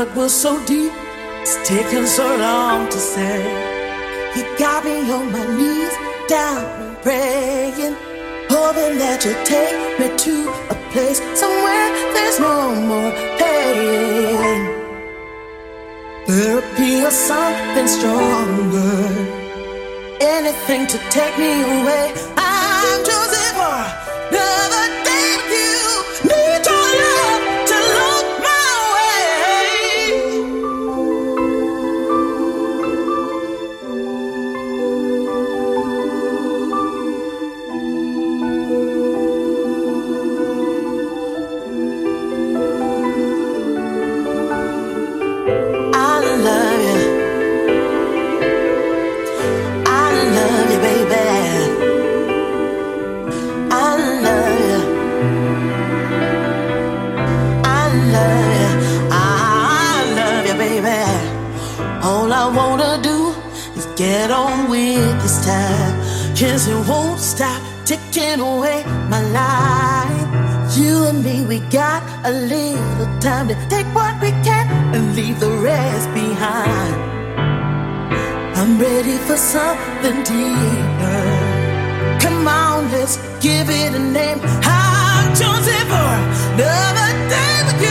hurt was so deep, it's taken so long to say. You got me on my knees, down and praying, hoping that you'll take me to a place somewhere there's no more pain. Therapy or something stronger, anything to take me away. Cause it won't stop ticking away my life. You and me, we got a little time to take what we can and leave the rest behind. I'm ready for something deeper. Come on, let's give it a name. I'm choosing for another day with you.